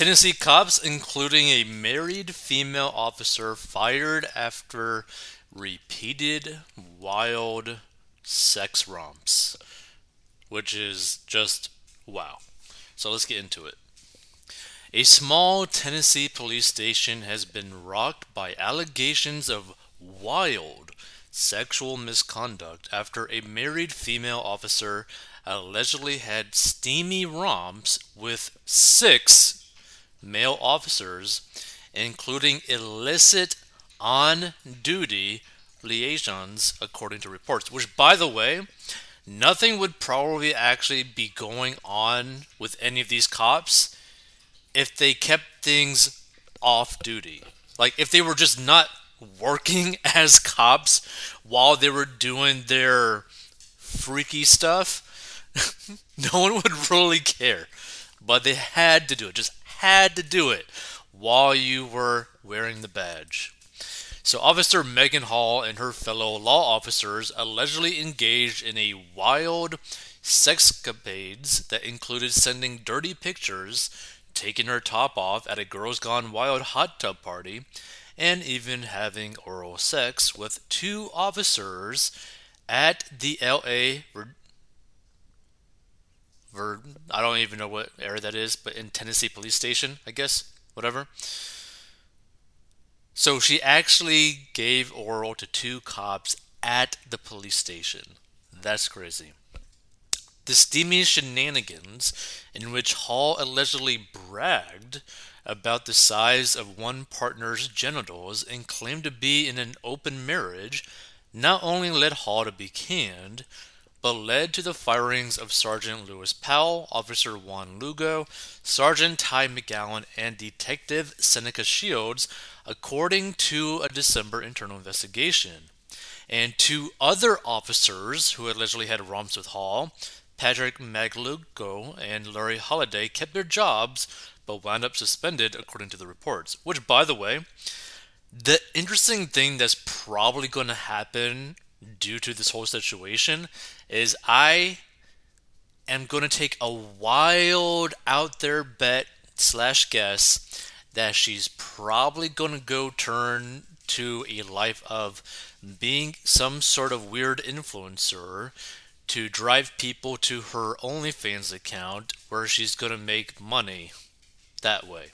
Tennessee cops, including a married female officer, fired after repeated wild sex romps, which is just wow. So let's get into it. A small Tennessee police station has been rocked by allegations of wild sexual misconduct after a married female officer allegedly had steamy romps with six male officers, including illicit on duty liaisons, according to reports. Which, by the way, nothing would probably actually be going on with any of these cops if they kept things off duty. Like, if they were just not working as cops while they were doing their freaky stuff, no one would really care. But they had to do it, just had to do it while you were wearing the badge. So, Officer Maegan Hall and her fellow law officers allegedly engaged in a wild sexcapades that included sending dirty pictures, taking her top off at a Girls Gone Wild hot tub party, and even having oral sex with two officers at the LA Ver, I don't even know what area that is, but in Tennessee Police Station, I guess, whatever. So she actually gave oral to two cops at the police station. That's crazy. The steamy shenanigans in which Hall allegedly bragged about the size of one partner's genitals and claimed to be in an open marriage not only led Hall to be canned, but led to the firings of Sergeant Lewis Powell, Officer Juan Lugo, Sergeant Ty McGowan, and Detective Seneca Shields, according to a December internal investigation. And two other officers who allegedly had romps with Hall, Patrick Magliocco and Larry Holiday, kept their jobs but wound up suspended, according to the reports. Which, by the way, the interesting thing that's probably going to happen due to this whole situation is I am going to take a wild out there bet slash guess that she's probably going to go turn to a life of being some sort of weird influencer to drive people to her OnlyFans account where she's going to make money that way.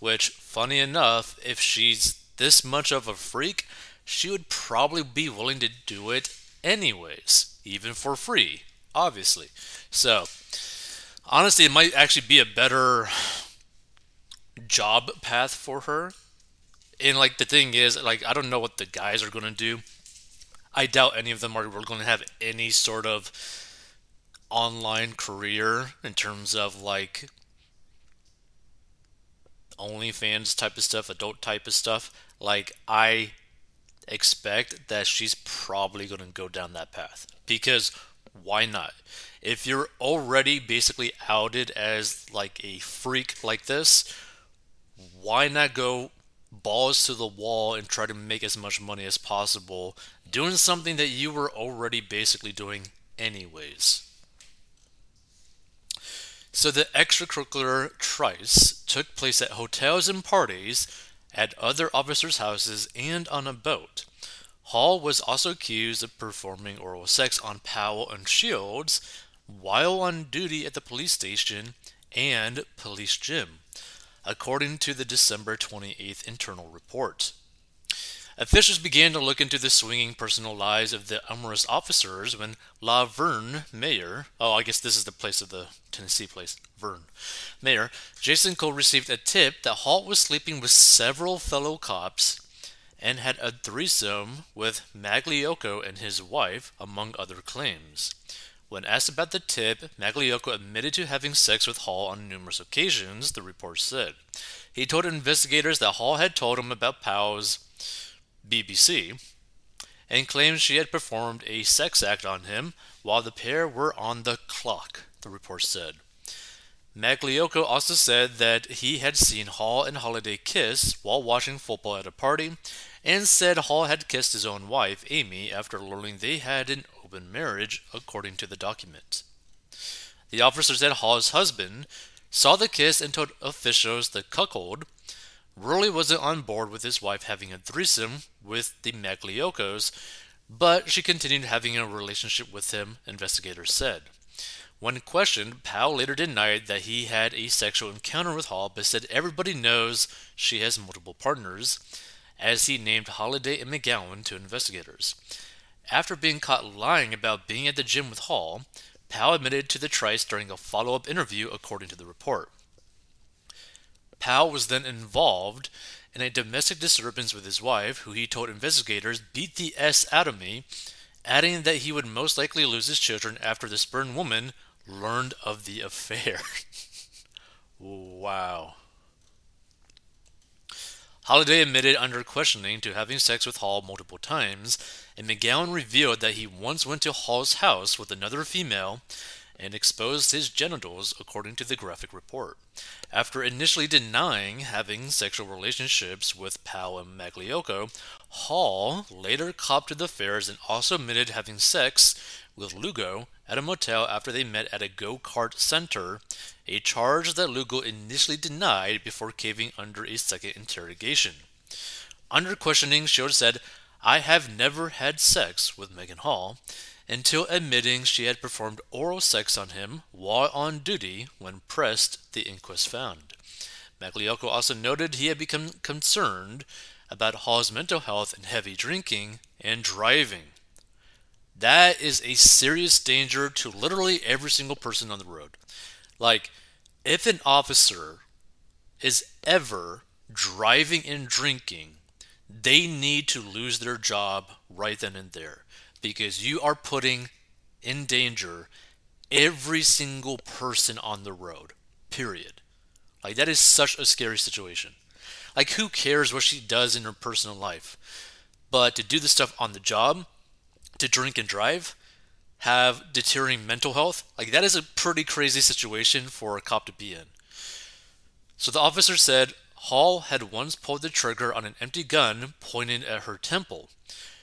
Which, funny enough, if she's this much of a freak, she would probably be willing to do it anyways, even for free, obviously. So, honestly, it might actually be a better job path for her. And, like, the thing is, like, I don't know what the guys are to do. I doubt any of them are going to have any sort of online career in terms of, like, OnlyFans type of stuff, adult type of stuff. Like, I expect that she's probably going to go down that path because why not? If you're already basically outed as like a freak like this, why not go balls to the wall and try to make as much money as possible doing something that you were already basically doing anyways? So the extracurricular trice took place at hotels and parties at other officers' houses, and on a boat. Hall was also accused of performing oral sex on Powell and Shields while on duty at the police station and police gym, according to the December 28th internal report. Officials began to look into the swinging personal lives of the amorous officers when La Vergne mayor, oh, I guess this is the place of the Tennessee place, Vergne, mayor, Jason Cole received a tip that Hall was sleeping with several fellow cops and had a threesome with Magliocco and his wife, among other claims. When asked about the tip, Magliocco admitted to having sex with Hall on numerous occasions, the report said. He told investigators that Hall had told him about Powell's BBC, and claimed she had performed a sex act on him while the pair were on the clock, the report said. Magliocco also said that he had seen Hall and Holiday kiss while watching football at a party, and said Hall had kissed his own wife, Amy, after learning they had an open marriage, according to the document. The officer said Hall's husband saw the kiss and told officials the cuckold really wasn't on board with his wife having a threesome with the Maglioccos, but she continued having a relationship with him, investigators said. When questioned, Powell later denied that he had a sexual encounter with Hall, but said everybody knows she has multiple partners, as he named Holiday and McGowan to investigators. After being caught lying about being at the gym with Hall, Powell admitted to the Trice during a follow up interview, according to the report. Powell was then involved in a domestic disturbance with his wife, who he told investigators beat the S out of me, adding that he would most likely lose his children after the spurned woman learned of the affair. wow. Holiday admitted under questioning to having sex with Hall multiple times, and McGowan revealed that he once went to Hall's house with another female and exposed his genitals, according to the graphic report. After initially denying having sexual relationships with Powell and Magliocco, Hall later copped to the affairs and also admitted having sex with Lugo at a motel after they met at a go kart center, a charge that Lugo initially denied before caving under a second interrogation. Under questioning, Shields said, I have never had sex with Maegan Hall until admitting she had performed oral sex on him while on duty when pressed, the inquest found. Magliocco also noted he had become concerned about Hall's mental health and heavy drinking and driving. That is a serious danger to literally every single person on the road. Like, if an officer is ever driving and drinking, they need to lose their job right then and there because you are putting in danger every single person on the road. Period. Like, that is such a scary situation. Like, who cares what she does in her personal life? But to do the stuff on the job, to drink and drive have deteriorating mental health, like that is a pretty crazy situation for a cop to be in. So the officer said Hall had once pulled the trigger on an empty gun pointed at her temple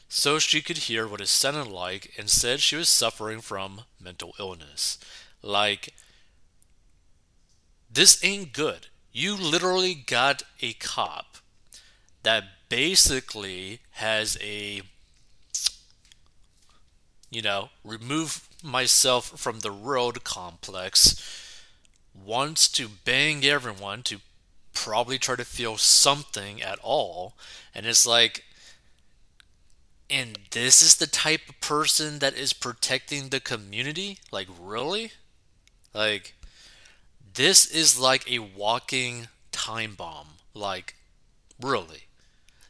so she could hear what it sounded like and said she was suffering from mental illness. Like, this ain't good. You literally got a cop that basically has a you know, remove myself from the road complex, wants to bang everyone to probably try to feel something at all. And it's like, and this is the type of person that is protecting the community? Like, really? Like, this is like a walking time bomb. Like, really?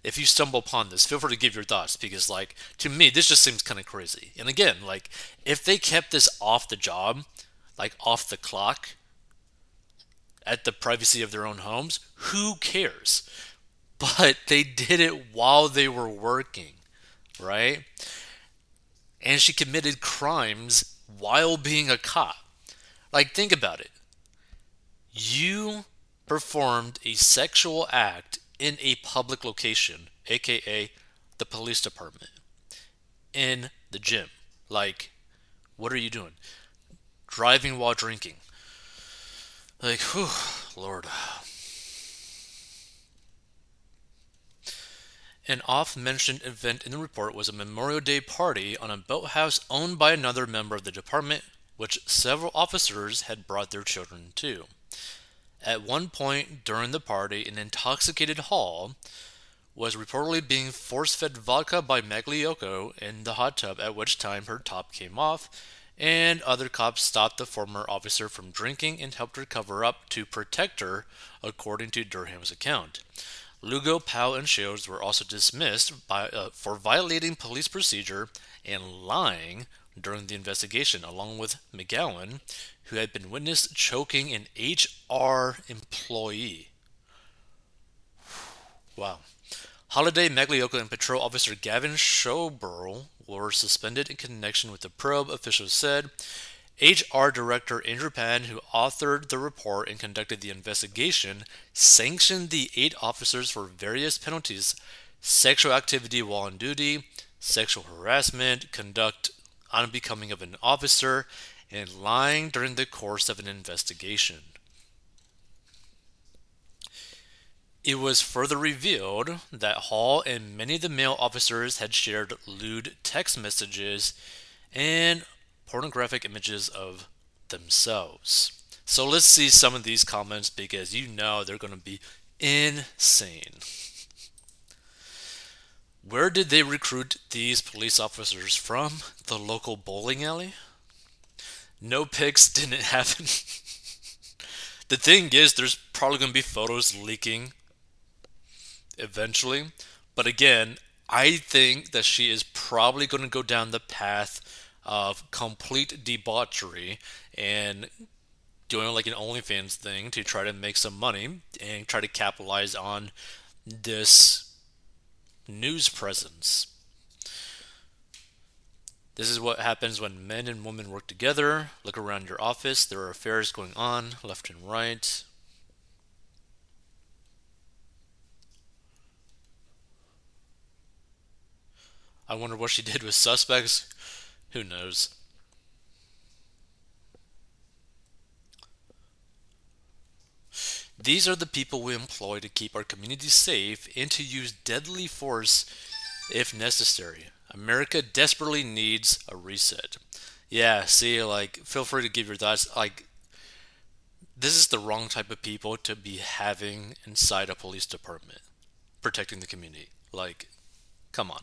if you stumble upon this, feel free to give your thoughts because, like, to me, this just seems kind of crazy. And again, like, if they kept this off the job, like off the clock, at the privacy of their own homes, who cares? But they did it while they were working, right? And she committed crimes while being a cop. Like, think about it. You performed a sexual act in a public location, aka the police department, in the gym. Like, what are you doing? Driving while drinking. Like, whew, Lord. An oft mentioned event in the report was a Memorial Day party on a boathouse owned by another member of the department, which several officers had brought their children to. At one point during the party, an intoxicated Hall was reportedly being force fed vodka by Magliocco in the hot tub, at which time her top came off, and other cops stopped the former officer from drinking and helped her cover up to protect her, according to Durham's account. Lugo, Powell, and Shields were also dismissed by, uh, for violating police procedure and lying during the investigation, along with McGowan, who had been witnessed choking an HR employee. Wow. Holiday, Magliocco, and Patrol Officer Gavin Schoberl were suspended in connection with the probe, officials said. HR Director Andrew Pan, who authored the report and conducted the investigation, sanctioned the eight officers for various penalties sexual activity while on duty, sexual harassment, conduct unbecoming of an officer, and lying during the course of an investigation. It was further revealed that Hall and many of the male officers had shared lewd text messages and pornographic images of themselves. So let's see some of these comments because you know they're going to be insane. Where did they recruit these police officers from? The local bowling alley? No pics didn't happen. the thing is, there's probably going to be photos leaking eventually. But again, I think that she is probably going to go down the path of complete debauchery and doing like an OnlyFans thing to try to make some money and try to capitalize on this news presence. This is what happens when men and women work together. Look around your office, there are affairs going on left and right. I wonder what she did with suspects. Who knows? These are the people we employ to keep our community safe and to use deadly force if necessary. America desperately needs a reset. Yeah, see, like, feel free to give your thoughts. Like, this is the wrong type of people to be having inside a police department, protecting the community. Like, come on.